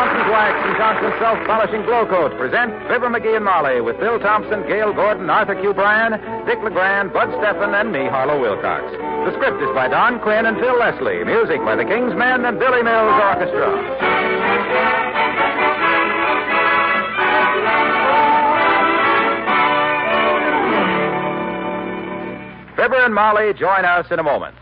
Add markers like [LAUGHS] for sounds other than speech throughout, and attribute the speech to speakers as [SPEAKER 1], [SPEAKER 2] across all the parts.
[SPEAKER 1] Johnson's Wax and Johnson's Self-Polishing Glow Coat present Fibber McGee and Molly with Bill Thompson, Gale Gordon, Arthur Q. Bryan, Dick LeGrand, Bud Stefan, and me, Harlow Wilcox. The script is by Don Quinn and Phil Leslie. Music by the King's Men and Billy Mills Orchestra. Fibber and Molly join us in a moment.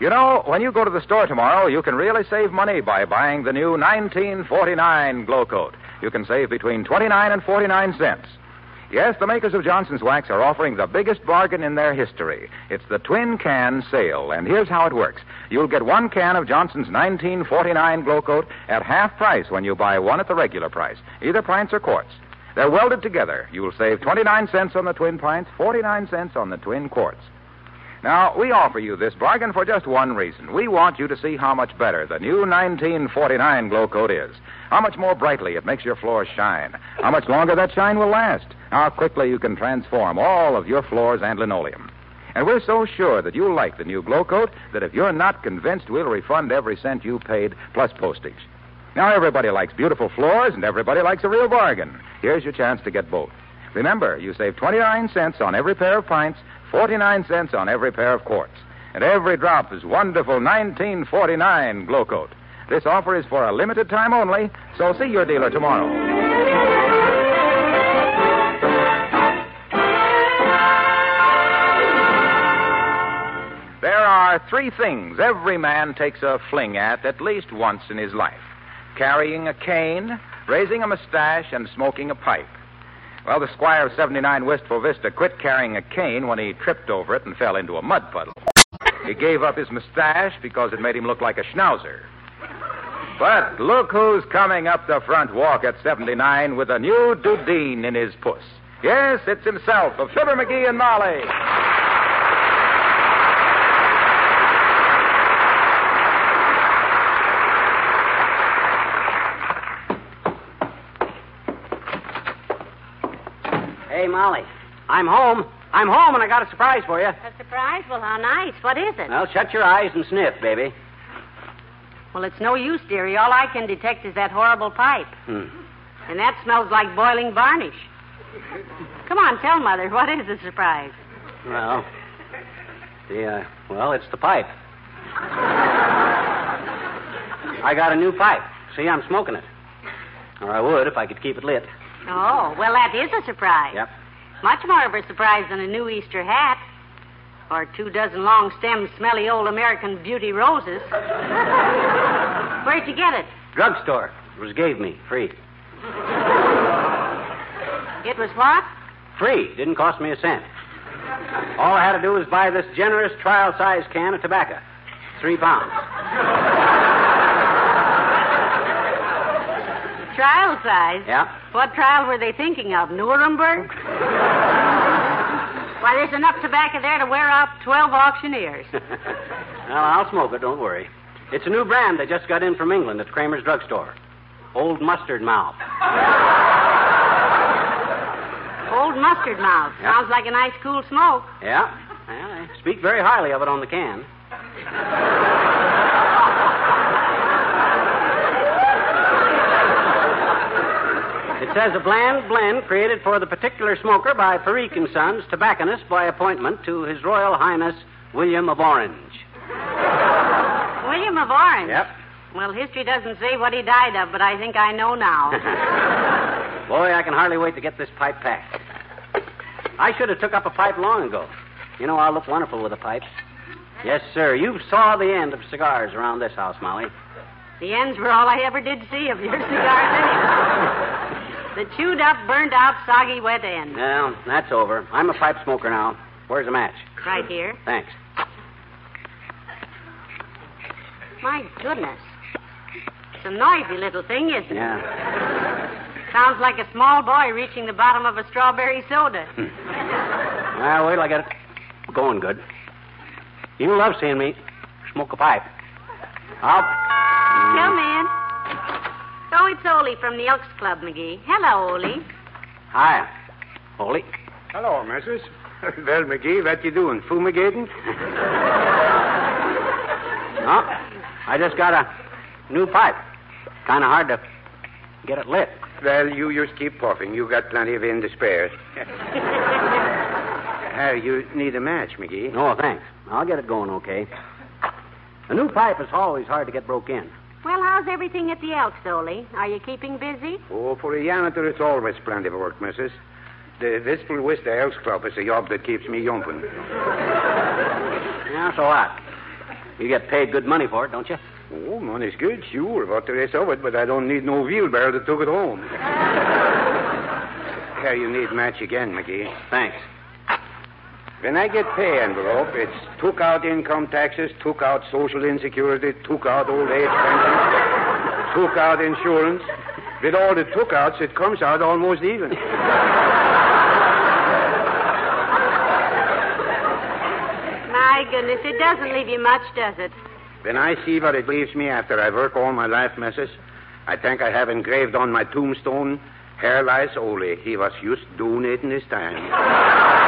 [SPEAKER 1] You know, when you go to the store tomorrow, you can really save money by buying the new 1949 Glow Coat. You can save between 29 and 49 cents. Yes, the makers of Johnson's Wax are offering the biggest bargain in their history. It's the twin can sale, and here's how it works. You'll get one can of Johnson's 1949 Glow Coat at half price when you buy one at the regular price, either pints or quarts. They're welded together. You'll save 29 cents on the twin pints, 49 cents on the twin quarts. Now, we offer you this bargain for just one reason. We want you to see how much better the new 1949 Glow Coat is. How much more brightly it makes your floors shine. How much longer that shine will last. How quickly you can transform all of your floors and linoleum. And we're so sure that you'll like the new Glow Coat that if you're not convinced, we'll refund every cent you paid plus postage. Now, everybody likes beautiful floors and everybody likes a real bargain. Here's your chance to get both. Remember, you save 29 cents on every pair of pints, 49 cents on every pair of quarts. And every drop is wonderful 1949 Glow Coat. This offer is for a limited time only, so see your dealer tomorrow. There are three things every man takes a fling at at least once in his life carrying a cane, raising a mustache, and smoking a pipe. Well, the squire of 79 Wistful Vista quit carrying a cane when he tripped over it and fell into a mud puddle. He gave up his mustache because it made him look like a schnauzer. But look who's coming up the front walk at 79 with a new Dudeen in his puss. Yes, it's himself, of Fibber McGee and Molly.
[SPEAKER 2] Molly. I'm home. I'm home, and I got a surprise for you.
[SPEAKER 3] A surprise? Well, how nice. What is it?
[SPEAKER 2] Well, shut your eyes and sniff, baby.
[SPEAKER 3] Well, it's no use, dearie. All I can detect is that horrible pipe.
[SPEAKER 2] Hmm.
[SPEAKER 3] And that smells like boiling varnish. Come on, tell Mother. What is the surprise?
[SPEAKER 2] Well, the, uh, well, it's the pipe. I got a new pipe. See, I'm smoking it. Or I would if I could keep it lit.
[SPEAKER 3] Oh, well, that is a surprise.
[SPEAKER 2] Yep.
[SPEAKER 3] Much more of a surprise than a new Easter hat. Or two dozen long stemmed, smelly old American beauty roses. [LAUGHS] Where'd you get it?
[SPEAKER 2] Drugstore. It was gave me free.
[SPEAKER 3] It was what?
[SPEAKER 2] Free. Didn't cost me a cent. All I had to do was buy this generous trial size can of tobacco. Three pounds.
[SPEAKER 3] Trial size?
[SPEAKER 2] Yeah.
[SPEAKER 3] What trial were they thinking of? Nuremberg? Why, there's enough tobacco there to wear out 12 auctioneers. [LAUGHS]
[SPEAKER 2] well, I'll smoke it, don't worry. It's a new brand they just got in from England at Kramer's drugstore. Old Mustard Mouth. [LAUGHS]
[SPEAKER 3] Old mustard mouth.
[SPEAKER 2] Yeah.
[SPEAKER 3] Sounds like a nice cool smoke.
[SPEAKER 2] Yeah. Well, they speak very highly of it on the can. Says a bland blend created for the particular smoker by Perique and Sons, tobacconist by appointment to His Royal Highness William of Orange.
[SPEAKER 3] William of Orange.
[SPEAKER 2] Yep.
[SPEAKER 3] Well, history doesn't say what he died of, but I think I know now. [LAUGHS]
[SPEAKER 2] Boy, I can hardly wait to get this pipe packed. I should have took up a pipe long ago. You know, I'll look wonderful with a pipe. Yes, sir. You saw the end of cigars around this house, Molly.
[SPEAKER 3] the ends were all I ever did see of your cigars anyway. [LAUGHS] The chewed up, burned out, soggy, wet end.
[SPEAKER 2] Well, that's over. I'm a pipe smoker now. Where's the match?
[SPEAKER 3] Right here.
[SPEAKER 2] Thanks.
[SPEAKER 3] My goodness. It's a noisy little thing, isn't it?
[SPEAKER 2] Yeah.
[SPEAKER 3] Sounds like a small boy reaching the bottom of a strawberry soda. [LAUGHS]
[SPEAKER 2] Well, wait till I get it going good. You love seeing me smoke a pipe. I'll.
[SPEAKER 3] Come in. Oh, it's Ole from the Elks Club, McGee. Hello, Ole.
[SPEAKER 2] Hi, Holy.
[SPEAKER 4] Hello, missus. [LAUGHS] well, McGee, what you doing? Fumigating? [LAUGHS]
[SPEAKER 2] No, I just got a new pipe. Kind of hard to get it lit.
[SPEAKER 4] Well, you just keep puffing. You got plenty of in to spare. [LAUGHS] Uh, you need a match, McGee.
[SPEAKER 2] No, thanks. I'll get it going okay. A new pipe is always hard to get broke in.
[SPEAKER 3] Well, how's everything at the Elks, Ole? Are you keeping busy?
[SPEAKER 4] Oh, for a janitor, it's always plenty of work, missus. The Vistful Vista Elks Club is a job that keeps me jumping.
[SPEAKER 2] Yeah, so what? You get paid good money for it, don't you?
[SPEAKER 4] Oh, money's good, sure, what there is of it, but I don't need no wheelbarrow to take it home. [LAUGHS] Here, you need match again, McGee.
[SPEAKER 2] Thanks.
[SPEAKER 4] When I get pay envelope, it's took out income taxes, took out social insecurity, took out old age pension, took out insurance. With all the took outs, it comes out almost even.
[SPEAKER 3] My goodness, it doesn't leave you much, does it?
[SPEAKER 4] When I see what it leaves me after I work all my life, missus, I think I have engraved on my tombstone, here lies Ole. He was just donating his time.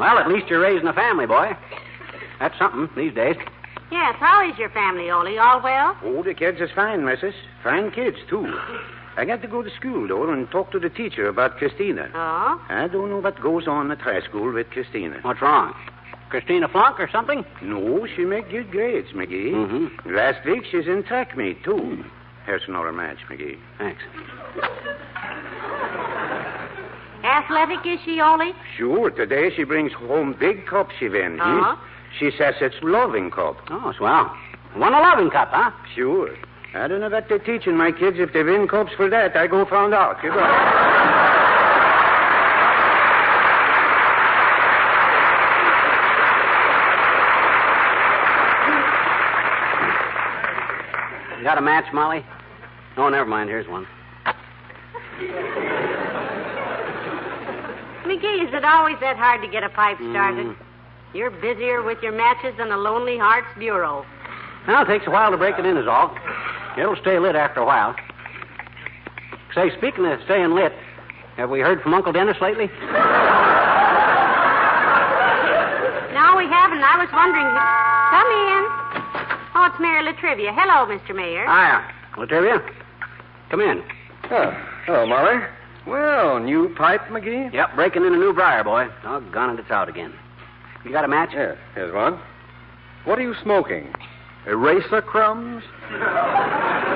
[SPEAKER 2] Well, at least you're raising a family, boy. That's something these days.
[SPEAKER 3] Yes, how is your family, Ole? All well?
[SPEAKER 4] Oh, the kids is fine, missus. Fine kids, too. I got to go to school, though, and talk to the teacher about Christina.
[SPEAKER 3] Oh?
[SPEAKER 4] I don't know what goes on at high school with Christina.
[SPEAKER 2] What's wrong? Christina flunk or something?
[SPEAKER 4] No, she make good grades, McGee.
[SPEAKER 2] Mhm.
[SPEAKER 4] Last week she's in track meet, too. Here's another match, McGee.
[SPEAKER 2] Thanks.
[SPEAKER 3] Athletic, is she, Ole?
[SPEAKER 4] Sure, today she brings home big cup she wins.
[SPEAKER 3] Uh-huh.
[SPEAKER 4] She says it's loving cup.
[SPEAKER 2] Oh, swell. Won a loving cup, huh?
[SPEAKER 4] Sure. I don't know what they're teaching my kids. If they win cups for that, I go find out. You go.
[SPEAKER 2] You got a match, Molly? Oh, never mind. Here's one.
[SPEAKER 3] McGee, is it always that hard to get a pipe started?
[SPEAKER 2] Mm.
[SPEAKER 3] You're busier with your matches than a Lonely Hearts Bureau.
[SPEAKER 2] Well, it takes a while to break it in, is all. It'll stay lit after a while. Say, speaking of staying lit, have we heard from Uncle Dennis lately?
[SPEAKER 3] No, we haven't. I was wondering. Come in. Oh, it's Mayor Latrivia. Hello, Mr. Mayor.
[SPEAKER 2] Hiya. Latrivia? Come in.
[SPEAKER 5] Oh, hello, Molly. Well, new pipe, McGee?
[SPEAKER 2] Yep, breaking in a new briar, boy. Doggone it, it's out again. You got a match?
[SPEAKER 5] Yes, here's one. What are you smoking? Eraser crumbs? [LAUGHS]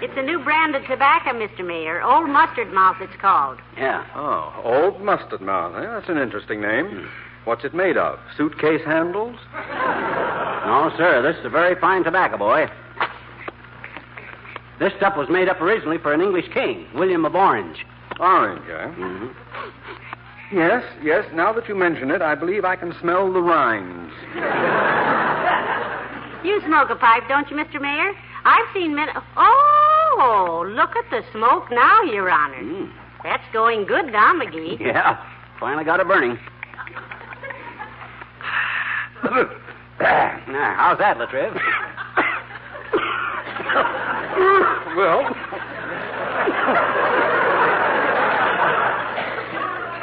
[SPEAKER 3] It's a new brand of tobacco, Mr. Mayor. Old Mustard Mouth, it's called.
[SPEAKER 2] Yeah.
[SPEAKER 5] Oh, Old Mustard Mouth. Eh? That's an interesting name. What's it made of? Suitcase handles?
[SPEAKER 2] No, sir. This is a very fine tobacco, boy. This stuff was made up originally for an English king, William of Orange.
[SPEAKER 5] Orange, eh?
[SPEAKER 2] Mm-hmm.
[SPEAKER 5] Yes, yes. Now that you mention it, I believe I can smell the rinds.
[SPEAKER 3] You smoke a pipe, don't you, Mr. Mayor? I've seen men. Oh, look at the smoke now, Your Honor.
[SPEAKER 2] Mm.
[SPEAKER 3] That's going good now, McGee. [LAUGHS]
[SPEAKER 2] Yeah, finally got it burning. now, [COUGHS] how's that, Latriv? [COUGHS] [COUGHS] [LAUGHS]
[SPEAKER 5] well,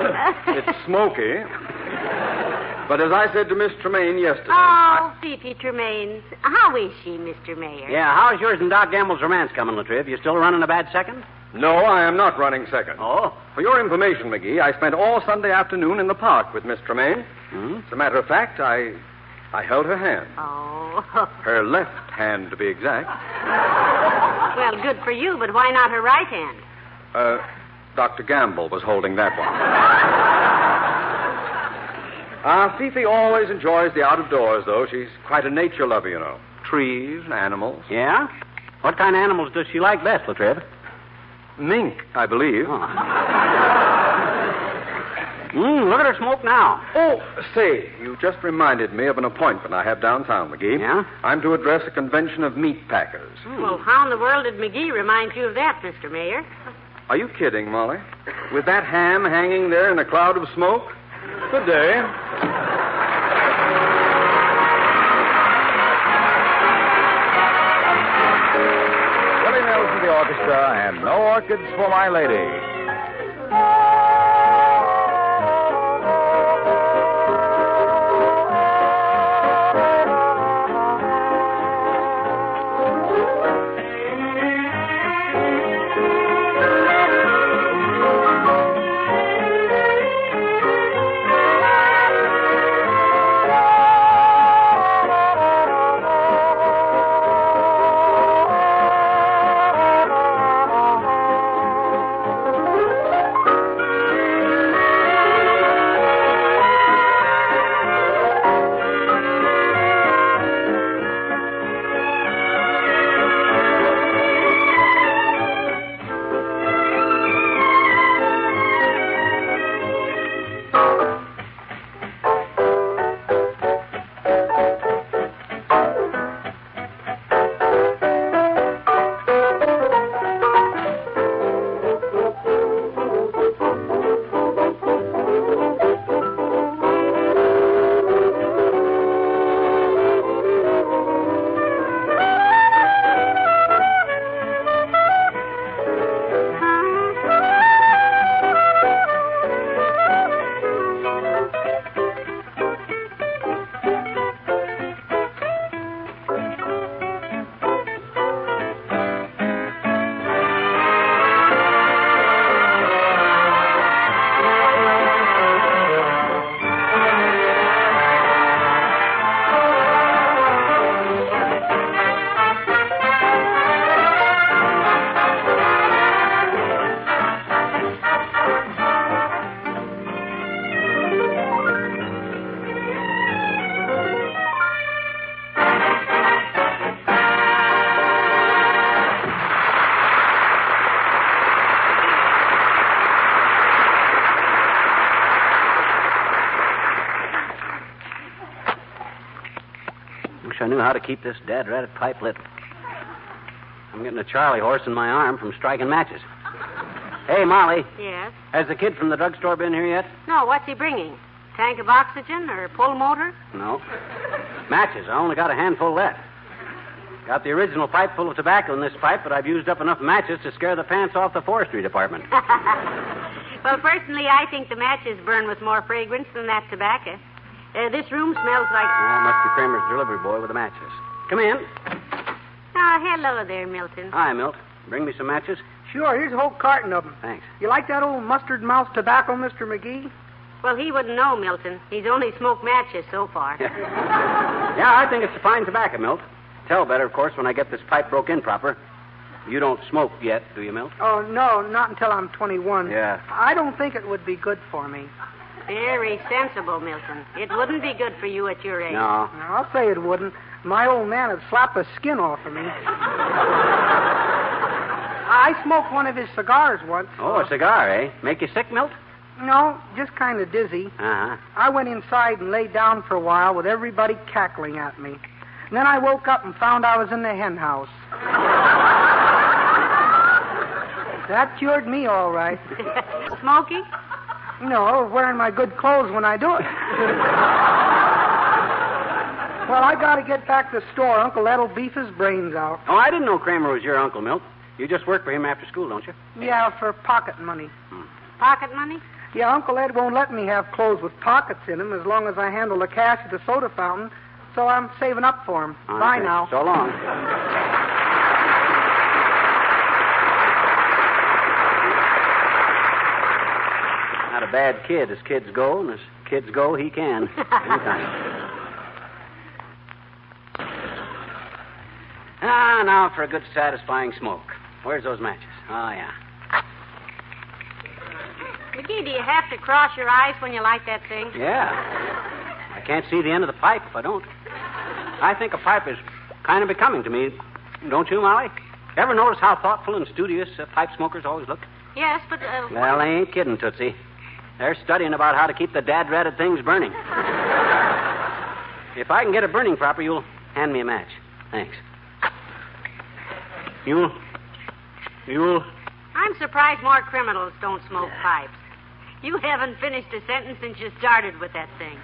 [SPEAKER 5] [LAUGHS] it's smoky. But as I said to Miss Tremaine yesterday,
[SPEAKER 3] Oh, Fifi Tremaine. How is she, Mr. Mayor?
[SPEAKER 2] Yeah, how's yours and Doc Gamble's romance coming, Latriv? You still running a bad second?
[SPEAKER 5] no, I am not running second.
[SPEAKER 2] Oh?
[SPEAKER 5] For your information, McGee, I spent all Sunday afternoon in the park with Miss Tremaine.
[SPEAKER 2] Hmm?
[SPEAKER 5] As a matter of fact, I, I held her hand.
[SPEAKER 3] Oh.
[SPEAKER 5] Her left hand, to be exact. [LAUGHS]
[SPEAKER 3] well, good for you, but why not her right hand?
[SPEAKER 5] Uh, Dr. Gamble was holding that one. [LAUGHS] Ah, Fifi always enjoys the out of doors, though. She's quite a nature lover, you know. Trees and animals.
[SPEAKER 2] Yeah? What kind of animals does she like best, Latriv?
[SPEAKER 5] Mink, I believe. [LAUGHS]
[SPEAKER 2] Mmm, look at her smoke now.
[SPEAKER 5] Oh, say, you just reminded me of an appointment I have downtown, McGee.
[SPEAKER 2] Yeah?
[SPEAKER 5] I'm to address a convention of meat packers. Hmm.
[SPEAKER 3] Well, how in the world did McGee remind you of that, Mr. Mayor?
[SPEAKER 5] Are you kidding, Molly? With that ham hanging there in a cloud of smoke? Good day.
[SPEAKER 1] Billy Mills and the orchestra, and no orchids for my lady.
[SPEAKER 2] How to keep this dad ratted pipe lit. I'm getting a Charlie horse in my arm from striking matches. Hey, Molly,
[SPEAKER 3] Yes.
[SPEAKER 2] has the kid from the drugstore been here yet?
[SPEAKER 3] No, what's he bringing? Tank of oxygen or pull motor?
[SPEAKER 2] No. Matches. I only got a handful left. Got the original pipe full of tobacco in this pipe, but I've used up enough matches to scare the pants off the forestry department. [LAUGHS]
[SPEAKER 3] well, personally, I think the matches burn with more fragrance than that tobacco. Uh, this room smells like.
[SPEAKER 2] Oh, must be Kramer's delivery boy with the matches. Come in.
[SPEAKER 3] Oh, hello there, Milton.
[SPEAKER 2] Hi, Milt. Bring me some matches.
[SPEAKER 6] Sure, here's a whole carton of them.
[SPEAKER 2] Thanks.
[SPEAKER 6] You like that old mustard mouth tobacco, Mr. McGee?
[SPEAKER 3] Well, he wouldn't know, Milton. He's only smoked matches so far. [LAUGHS]
[SPEAKER 2] yeah, I think it's a fine tobacco, Milt. Tell better, of course, when I get this pipe broke in proper. You don't smoke yet, do you, Milt?
[SPEAKER 6] Oh, no, not until I'm 21.
[SPEAKER 2] Yeah.
[SPEAKER 6] I don't think it would be good for me.
[SPEAKER 3] Very sensible, Milton. It wouldn't be good for you at your age.
[SPEAKER 2] No.
[SPEAKER 6] Now, I'll say it wouldn't. My old man would slap the skin off of me. I smoked one of his cigars once.
[SPEAKER 2] Oh, a cigar, eh? Make you sick, Milt?
[SPEAKER 6] No, just kind of dizzy.
[SPEAKER 2] Uh huh.
[SPEAKER 6] I went inside and lay down for a while with everybody cackling at me. And then I woke up and found I was in the hen house. [LAUGHS] that cured me all right.
[SPEAKER 3] Smoking?
[SPEAKER 6] No, I was wearing my good clothes when I do it. well, I got to get back to the store. Uncle Ed'll beef his brains out.
[SPEAKER 2] Oh, I didn't know Kramer was your uncle, Milt. You just work for him after school, don't you?
[SPEAKER 6] Yeah, for pocket money. Hmm.
[SPEAKER 3] Pocket money?
[SPEAKER 6] Yeah, Uncle Ed won't let me have clothes with pockets in them as long as I handle the cash at the soda fountain. So I'm saving up for him. Bye now.
[SPEAKER 2] So long. [LAUGHS] Not a bad kid as kids go, and as kids go, he can. [LAUGHS] Ah, now for a good, satisfying smoke. Where's those matches? Oh, yeah.
[SPEAKER 3] McGee, do you have to cross your eyes when you light that thing?
[SPEAKER 2] Yeah. I can't see the end of the pipe if I don't. I think a pipe is kind of becoming to me. Don't you, Molly? Ever notice how thoughtful and studious uh, pipe smokers always look?
[SPEAKER 3] Yes, but uh,
[SPEAKER 2] Well, I ain't kidding, Tootsie. They're studying about how to keep the dad ratted things burning. [LAUGHS] if I can get it burning proper, you'll hand me a match. Thanks. You'll. You'll.
[SPEAKER 3] I'm surprised more criminals don't smoke pipes. You haven't finished a sentence since you started with that thing.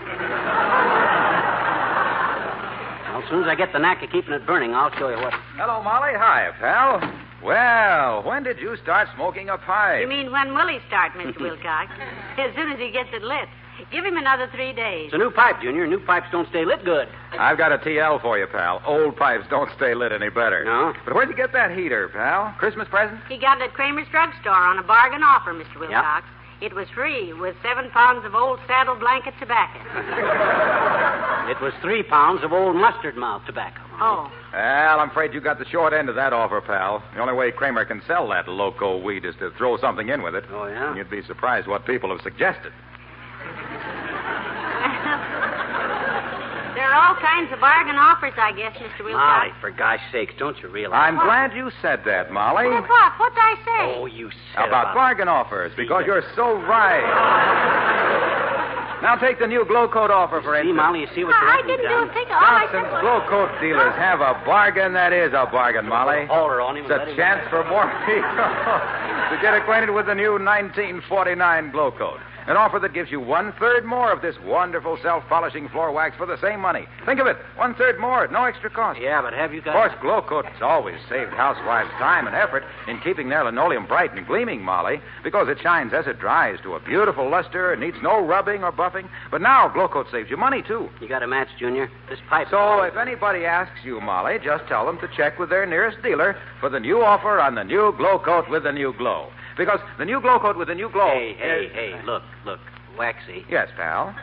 [SPEAKER 2] Well, as soon as I get the knack of keeping it burning, I'll show you what.
[SPEAKER 1] Hello, Molly. Hi, pal. Well, when did you start smoking a pipe?
[SPEAKER 3] You mean when will he start, Mr. Wilcox? As soon as he gets it lit. Give him another three days.
[SPEAKER 2] It's a new pipe, Junior. New pipes don't stay lit good.
[SPEAKER 1] I've got a TL for you, pal. Old pipes don't stay lit any better.
[SPEAKER 2] No?
[SPEAKER 1] But where'd you get that heater, pal? Christmas present?
[SPEAKER 3] He got it at Kramer's drugstore on a bargain offer, Mr. Wilcox. It was free with seven pounds of old saddle blanket tobacco. [LAUGHS]
[SPEAKER 2] It was three pounds of old mustard mouth tobacco.
[SPEAKER 3] Oh.
[SPEAKER 1] Well, I'm afraid you got the short end of that offer, pal. The only way Kramer can sell that loco weed is to throw something in with it.
[SPEAKER 2] Oh, yeah?
[SPEAKER 1] And you'd be surprised what people have suggested. [LAUGHS]
[SPEAKER 3] there are all kinds of bargain offers, I guess, Mr. Wilcox.
[SPEAKER 2] Molly, for gosh sakes, don't you realize?
[SPEAKER 1] I'm glad you said that, Molly.
[SPEAKER 3] What? What? What'd I say?
[SPEAKER 2] Oh, you said
[SPEAKER 1] About bargain offers, because you're so right. [LAUGHS] Now take the new glow coat offer, for
[SPEAKER 2] See,
[SPEAKER 1] instance.
[SPEAKER 2] Molly, you see what
[SPEAKER 3] I
[SPEAKER 2] you're
[SPEAKER 3] didn't
[SPEAKER 2] done?
[SPEAKER 3] do a thing. All I said
[SPEAKER 1] Johnson's
[SPEAKER 3] was...
[SPEAKER 1] glow coat dealers have a bargain that is a bargain, Molly.
[SPEAKER 2] Hold her on him
[SPEAKER 1] It's a chance for more [LAUGHS] people to get acquainted with the new 1949 glow coat. An offer that gives you one third more of this wonderful self polishing floor wax for the same money. Think of it one third more at no extra cost.
[SPEAKER 2] Yeah, but have you got.
[SPEAKER 1] Of course, Glow Coat's always saved housewives time and effort in keeping their linoleum bright and gleaming, Molly, because it shines as it dries to a beautiful luster and needs no rubbing or buffing. But now Glow Coat saves you money, too.
[SPEAKER 2] You got a match, Junior? This pipe...
[SPEAKER 1] So if anybody asks you, Molly, just tell them to check with their nearest dealer for the new offer on the new Glow Coat with the new glow. Because the new Glow Coat with the new glow.
[SPEAKER 2] Hey, hey,
[SPEAKER 1] is-
[SPEAKER 2] hey, look, look. Waxy.
[SPEAKER 1] Yes, pal.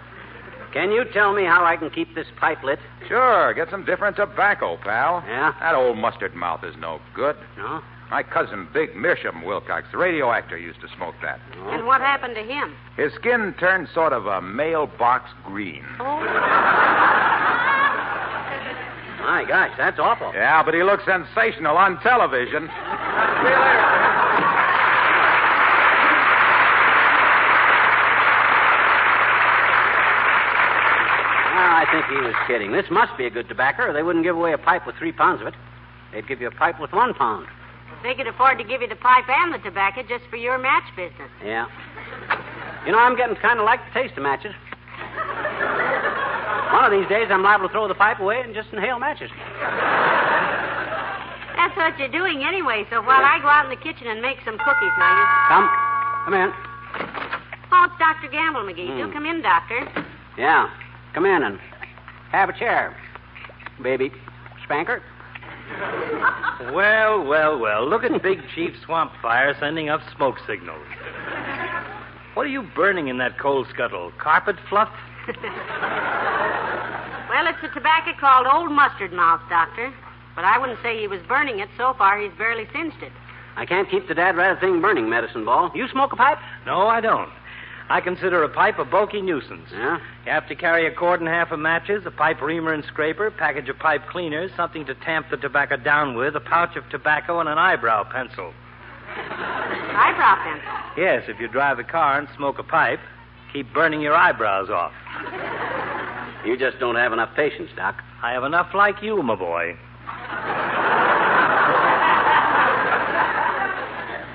[SPEAKER 2] Can you tell me how I can keep this pipe lit?
[SPEAKER 1] Sure, get some different tobacco, pal.
[SPEAKER 2] Yeah?
[SPEAKER 1] That old mustard mouth is no good.
[SPEAKER 2] No?
[SPEAKER 1] My cousin, Big Meerschaum Wilcox, the radio actor, used to smoke that. Oh.
[SPEAKER 3] And what happened to him?
[SPEAKER 1] His skin turned sort of a mailbox green.
[SPEAKER 3] Oh.
[SPEAKER 2] My gosh, that's awful.
[SPEAKER 1] Yeah, but he looks sensational on television. See you later.
[SPEAKER 2] Well, I think he was kidding. This must be a good tobacco, or they wouldn't give away a pipe with three pounds of it. They'd give you a pipe with one pound.
[SPEAKER 3] They could afford to give you the pipe and the tobacco just for your match business.
[SPEAKER 2] Yeah. You know, I'm getting kind of like the taste of matches. One of these days, I'm liable to throw the pipe away and just inhale matches.
[SPEAKER 3] That's what you're doing anyway, so while I go out in the kitchen and make some cookies, now you...
[SPEAKER 2] Come. Come in.
[SPEAKER 3] Oh, it's Dr. Gamble, McGee. Do
[SPEAKER 2] Hmm.
[SPEAKER 3] come in, Doctor.
[SPEAKER 2] Yeah. Come in and have a chair, baby. Spanker?
[SPEAKER 7] Well, well, well. Look at Big Chief Swamp Fire sending up smoke signals. What are you burning in that coal scuttle? Carpet fluff?
[SPEAKER 3] Well, it's a tobacco called Old Mustard Mouth, Doctor. But I wouldn't say he was burning it. So far, he's barely singed it.
[SPEAKER 2] I can't keep the dad rat thing burning, medicine ball. You smoke a pipe?
[SPEAKER 7] No, I don't. I consider a pipe a bulky nuisance.
[SPEAKER 2] Yeah?
[SPEAKER 7] You have to carry a cord and a half of matches, a pipe reamer and scraper, a package of pipe cleaners, something to tamp the tobacco down with, a pouch of tobacco, and an eyebrow pencil.
[SPEAKER 3] Eyebrow pencil.
[SPEAKER 7] Yes, if you drive a car and smoke a pipe, keep burning your eyebrows off.
[SPEAKER 2] You just don't have enough patience, Doc.
[SPEAKER 7] I have enough like you, my boy.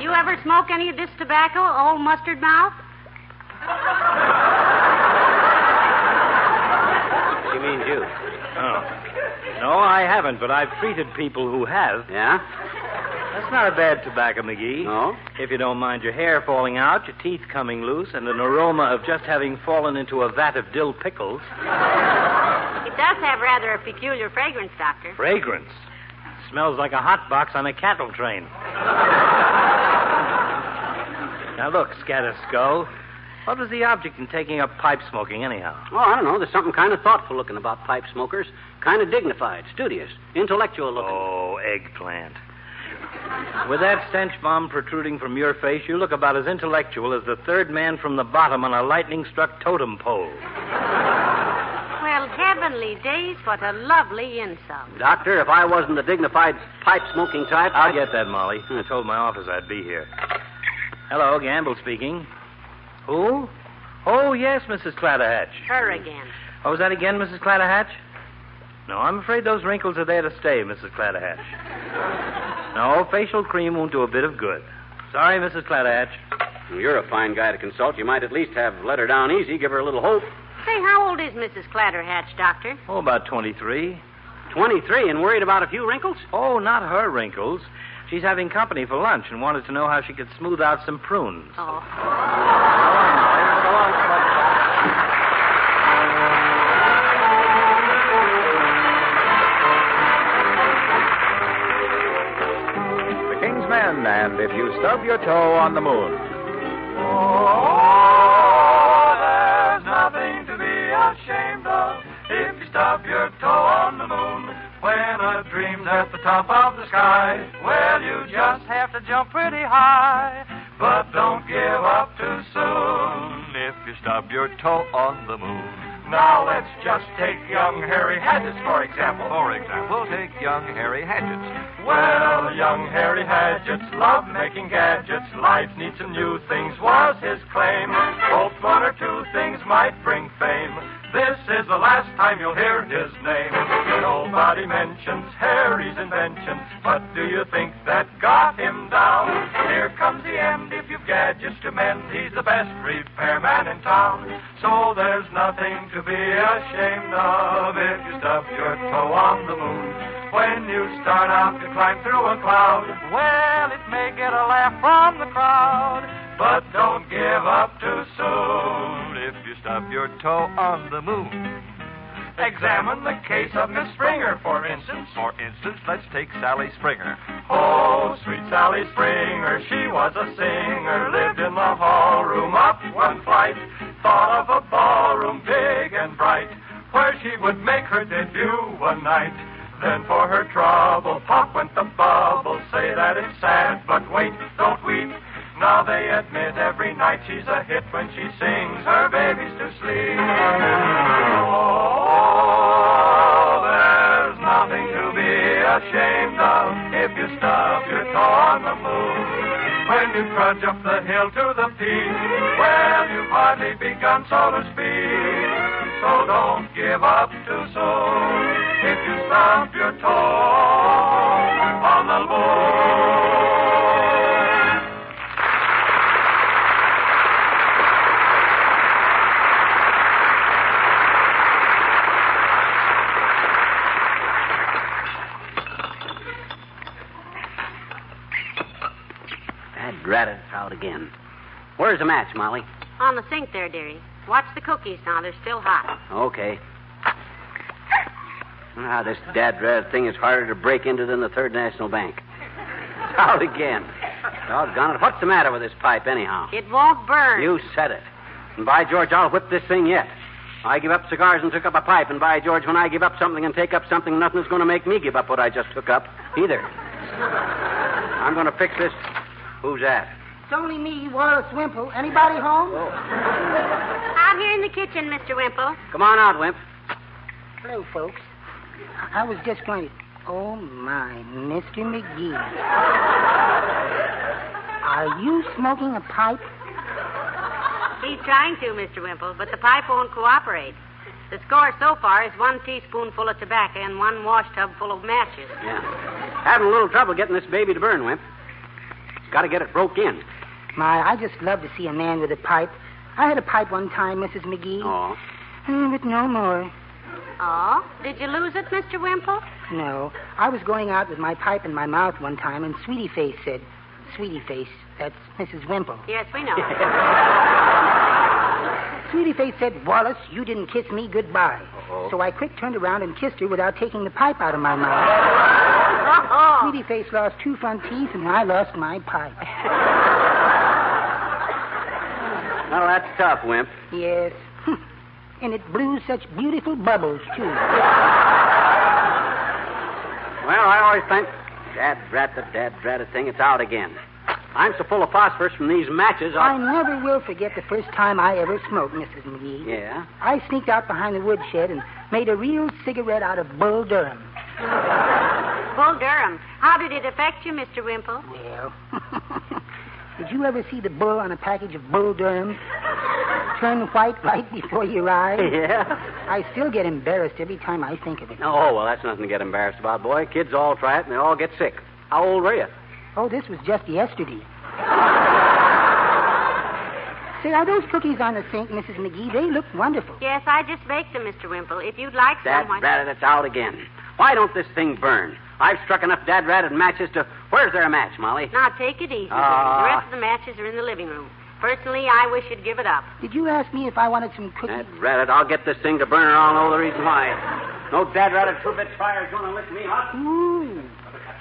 [SPEAKER 3] You ever smoke any of this tobacco, Old Mustard Mouth?
[SPEAKER 2] She means you.
[SPEAKER 7] Oh. No, I haven't, but I've treated people who have.
[SPEAKER 2] Yeah?
[SPEAKER 7] That's not a bad tobacco, McGee.
[SPEAKER 2] No?
[SPEAKER 7] If you don't mind your hair falling out, your teeth coming loose, and an aroma of just having fallen into a vat of dill pickles.
[SPEAKER 3] It does have rather a peculiar fragrance, Doctor.
[SPEAKER 7] Fragrance. Smells like a hot box on a cattle train. [LAUGHS] now look, Scatter Skull. What was the object in taking up pipe smoking, anyhow?
[SPEAKER 2] Oh, I don't know. There's something kind of thoughtful looking about pipe smokers. Kind of dignified, studious, intellectual looking.
[SPEAKER 7] Oh, eggplant. With that stench bomb protruding from your face, you look about as intellectual as the third man from the bottom on a lightning struck totem pole.
[SPEAKER 3] Well, Heavenly days, what a lovely insult.
[SPEAKER 2] Doctor, if I wasn't the dignified pipe smoking type,
[SPEAKER 7] I'll
[SPEAKER 2] I'd
[SPEAKER 7] get that, Molly. I told my office I'd be here. Hello, Gamble speaking. Who? Oh, yes, Mrs. Clatterhatch.
[SPEAKER 3] Her again.
[SPEAKER 7] Oh, was that again, Mrs. Clatterhatch? No, I'm afraid those wrinkles are there to stay, Mrs. Clatterhatch. [LAUGHS] No, facial cream won't do a bit of good. Sorry, Mrs. Clatterhatch.
[SPEAKER 2] You're a fine guy to consult. You might at least have let her down easy, give her a little hope.
[SPEAKER 3] Say, how old is Mrs. Clatterhatch, Doctor?
[SPEAKER 7] Oh, about 23.
[SPEAKER 2] 23 and worried about a few wrinkles?
[SPEAKER 7] Oh, not her wrinkles. She's having company for lunch and wanted to know how she could smooth out some prunes.
[SPEAKER 3] Oh.
[SPEAKER 1] The King's Men, and if you stub your toe on the moon.
[SPEAKER 8] Oh, there's nothing to be ashamed of if you stub your toe on the moon. When a dream's at the top of the sky, well, you just have to jump pretty high. But don't give up too soon if you stub your toe on the moon. Now let's just take young Harry Hadgets, for example. For example, take young Harry Hadgets. Well, young Harry Hadgets loved making gadgets. Life needs some new things was his claim. Hope one or two things might bring fame. This is the last time you'll hear his name. Nobody mentions Harry's invention, but do you think that got him down? Here comes the end if you've gadgets to mend. He's the best repairman in town. So there's nothing to be ashamed of if you stub your toe on the moon. When you start out to climb through a cloud, well, it may get a laugh from the crowd. But don't give up too soon stub your toe on the moon. Examine the case of Miss Springer, for instance. For instance, let's take Sally Springer. Oh, sweet Sally Springer, she was a singer, lived in the hall room up one flight. Thought of a ballroom big and bright, where she would make her debut one night. Then for her trouble, pop went the bubble. Say that it's sad, but wait, don't weep. Now they admit every night she's a hit when she sings her babies to sleep. Oh, there's nothing to be ashamed of if you stub your toe on the moon. When you trudge up the hill to the peak, well, you've hardly begun, so to speak. So don't give up too soon if you stub your toe on the moon.
[SPEAKER 2] Again. Where's the match, Molly?
[SPEAKER 3] On the sink there, dearie. Watch the cookies now. They're still hot.
[SPEAKER 2] Okay. Ah, this dad dratted thing is harder to break into than the Third National Bank. It's out again. Doggone it. What's the matter with this pipe, anyhow?
[SPEAKER 3] It won't burn.
[SPEAKER 2] You said it. And by George, I'll whip this thing yet. I give up cigars and took up a pipe, and by George, when I give up something and take up something, nothing's going to make me give up what I just took up, either. I'm going to fix this. Who's that?
[SPEAKER 6] It's only me, Wallace Wimple. Anybody home?
[SPEAKER 3] Oh. I'm here in the kitchen, Mr. Wimple.
[SPEAKER 2] Come on out, Wimp.
[SPEAKER 6] Hello, folks. I I was just going to. Oh, my, Mr. McGee. Are you smoking a pipe?
[SPEAKER 3] He's trying to, Mr. Wimple, but the pipe won't cooperate. The score so far is one teaspoonful of tobacco and one wash tub full of matches.
[SPEAKER 2] Yeah. Having a little trouble getting this baby to burn, Wimp. Got to get it broke in.
[SPEAKER 6] My, I just love to see a man with a pipe. I had a pipe one time, Mrs. McGee.
[SPEAKER 2] Oh.
[SPEAKER 6] Mm, but no more.
[SPEAKER 3] Oh? Did you lose it, Mr. Wimple?
[SPEAKER 6] No. I was going out with my pipe in my mouth one time, and Sweetie Face said, Sweetie Face, that's Mrs. Wimple.
[SPEAKER 3] Yes, we know. [LAUGHS]
[SPEAKER 6] Sweetie Face said, Wallace, you didn't kiss me goodbye. Oh. So I quick turned around and kissed her without taking the pipe out of my mouth. [LAUGHS]
[SPEAKER 3] oh.
[SPEAKER 6] Sweetie Face lost two front teeth, and I lost my pipe. [LAUGHS]
[SPEAKER 2] Well, that's tough, Wimp.
[SPEAKER 6] Yes. and it blew such beautiful bubbles, too.
[SPEAKER 2] Well, I always think, dad drat the dad dratted thing, it's out again. I'm so full of phosphorus from these matches.
[SPEAKER 9] I
[SPEAKER 2] I'll...
[SPEAKER 9] never will forget the first time I ever smoked, Mrs. McGee.
[SPEAKER 2] Yeah?
[SPEAKER 9] I sneaked out behind the woodshed and made a real cigarette out of Bull Durham.
[SPEAKER 3] Bull Durham. How did it affect you, Mr. Wimple?
[SPEAKER 9] Well, [LAUGHS] did you ever see the bull on a package of Bull Durham turn white right before your eyes? [LAUGHS]
[SPEAKER 2] Yeah?
[SPEAKER 9] I still get embarrassed every time I think of it.
[SPEAKER 2] Oh, well, that's nothing to get embarrassed about, boy. Kids all try it and they all get sick. How old were you?
[SPEAKER 9] Oh, this was just yesterday. Say, are those cookies on the sink, Mrs. McGee? They look wonderful.
[SPEAKER 3] Yes, I just baked them, Mr. Wimple. If you'd like
[SPEAKER 2] Dad
[SPEAKER 3] some, why...
[SPEAKER 2] ratted it's out again. Why don't this thing burn? I've struck enough dad ratted matches to. Where's there a match, Molly?
[SPEAKER 3] Now, take it easy.
[SPEAKER 2] Ah.
[SPEAKER 3] The rest of the matches are in the living room. Personally, I wish you'd give it up.
[SPEAKER 9] Did you ask me if I wanted some cookies?
[SPEAKER 2] Dad ratted, I'll get this thing to burn and I'll know the reason why. No dad ratted two bit fire's gonna lift me up.
[SPEAKER 9] Ooh,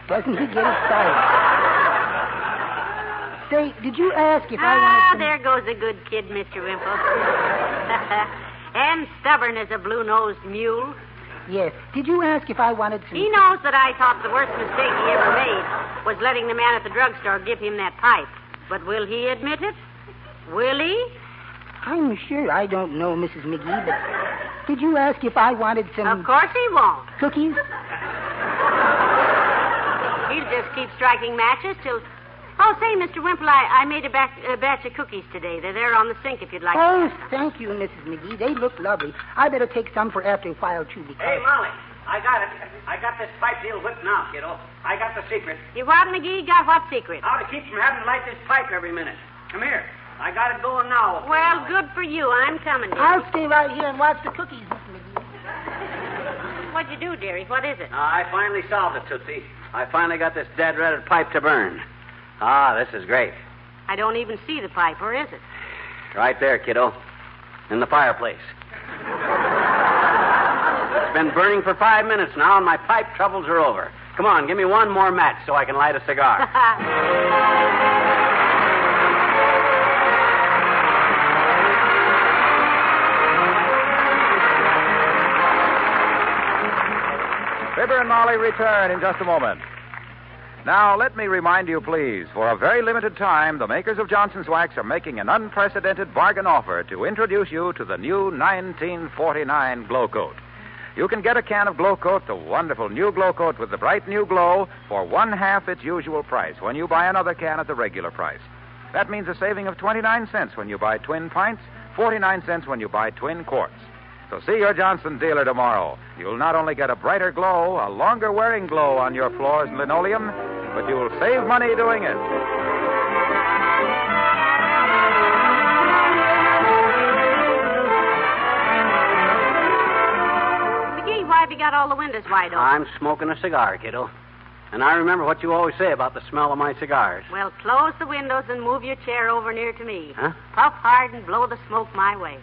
[SPEAKER 9] doesn't he get excited? Say, did you ask if I
[SPEAKER 3] ah,
[SPEAKER 9] wanted some...
[SPEAKER 3] there goes a good kid, Mr. Wimple. [LAUGHS] and stubborn as a blue-nosed mule.
[SPEAKER 9] Yes. Did you ask if I wanted some...
[SPEAKER 3] He knows that I thought the worst mistake he ever made was letting the man at the drugstore give him that pipe. But will he admit it? Will he?
[SPEAKER 9] I'm sure I don't know, Mrs. McGee, but did you ask if I wanted some...
[SPEAKER 3] Of course he won't.
[SPEAKER 9] Cookies?
[SPEAKER 3] He'll just keep striking matches till. Oh, say, Mr. Wimple, I, I made a, back, a batch of cookies today. They're there on the sink if you'd like.
[SPEAKER 9] Oh,
[SPEAKER 3] to
[SPEAKER 9] thank you, Mrs. McGee. They look lovely. I better take some for after a while, too, because...
[SPEAKER 2] Hey, Molly, I got it. I got this pipe deal whipped now, kiddo. I got the secret.
[SPEAKER 3] You what, McGee? Got what secret?
[SPEAKER 2] How to keep from having to light this pipe every minute. Come here. I got it going now.
[SPEAKER 3] Well, good for you. I'm coming, dearie.
[SPEAKER 9] I'll stay right here and watch the cookies, Mrs. McGee.
[SPEAKER 3] What'd you do, dearie? What is it?
[SPEAKER 2] Ah, I finally solved it, Tootsie. I finally got this dead ratted pipe to burn. Ah, this is great.
[SPEAKER 3] I don't even see the pipe. Where is it?
[SPEAKER 2] Right there, kiddo. In the fireplace. it's been burning for five minutes now, and my pipe troubles are over. Come on, give me one more match so I can light a cigar. [LAUGHS]
[SPEAKER 1] Fibber and Molly return in just a moment. Now, let me remind you, please, for a very limited time, the makers of Johnson's Wax are making an unprecedented bargain offer to introduce you to the new 1949 Glow Coat. You can get a can of Glow Coat, the wonderful new Glow Coat with the bright new glow, for one half its usual price when you buy another can at the regular price. That means a saving of 29 cents when you buy twin pints, 49 cents when you buy twin quarts. So see your Johnson dealer tomorrow. You'll not only get a brighter glow, a longer wearing glow on your floors and linoleum, but you'll save money doing it.
[SPEAKER 3] McGee, why have you got all the windows wide open?
[SPEAKER 2] I'm smoking a cigar, kiddo. And I remember what you always say about the smell of my cigars.
[SPEAKER 3] Well, close the windows and move your chair over near to me.
[SPEAKER 2] Huh?
[SPEAKER 3] Puff hard and blow the smoke my way.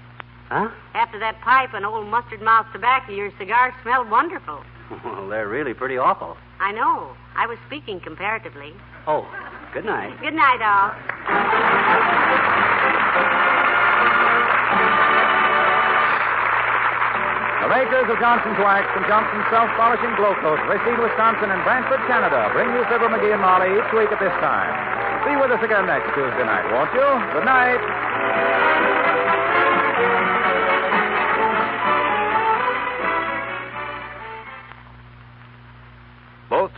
[SPEAKER 2] Huh?
[SPEAKER 3] After that pipe and old mustard mouth tobacco, your cigars smell wonderful. [LAUGHS]
[SPEAKER 2] Well, they're really pretty awful.
[SPEAKER 3] I know. I was speaking comparatively.
[SPEAKER 2] Oh, good night.
[SPEAKER 3] Good night, all.
[SPEAKER 1] The makers of Johnson's Wax and Johnson's Self-Polishing Glow Coat, Racine, Wisconsin, and Brantford, Canada, bring you Fibber McGee and Molly each week at this time. Be with us again next Tuesday night, won't you? Good night.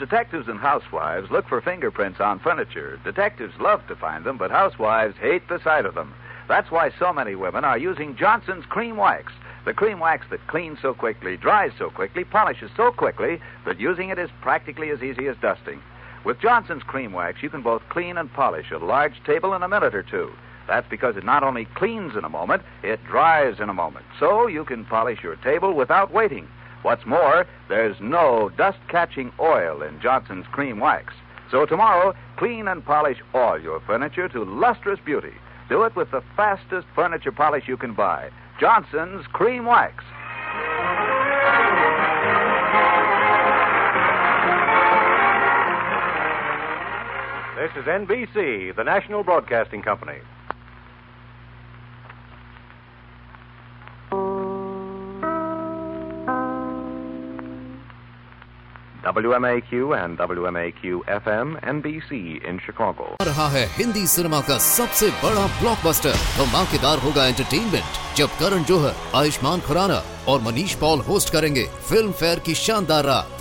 [SPEAKER 10] Detectives and housewives look for fingerprints on furniture. Detectives love to find them, but housewives hate the sight of them. That's why so many women are using Johnson's Cream Wax. The cream wax that cleans so quickly, dries so quickly, polishes so quickly that using it is practically as easy as dusting. With Johnson's Cream Wax, you can both clean and polish a large table in a minute or two. That's because it not only cleans in a moment, it dries in a moment. So you can polish your table without waiting. What's more, there's no dust catching oil in Johnson's Cream Wax. So tomorrow, clean and polish all your furniture to lustrous beauty. Do it with the fastest furniture polish you can buy Johnson's Cream Wax.
[SPEAKER 11] This is NBC, the national broadcasting company. WMAQ and WMAQ FM NBC in Chicago.
[SPEAKER 12] रहा है Hindi cinema का सबसे बड़ा blockbuster धमाकेदार होगा entertainment जब करण जोहर, आयुष्मान खुराना और Manish Paul host करेंगे फ़िल्म फेयर की शानदार रात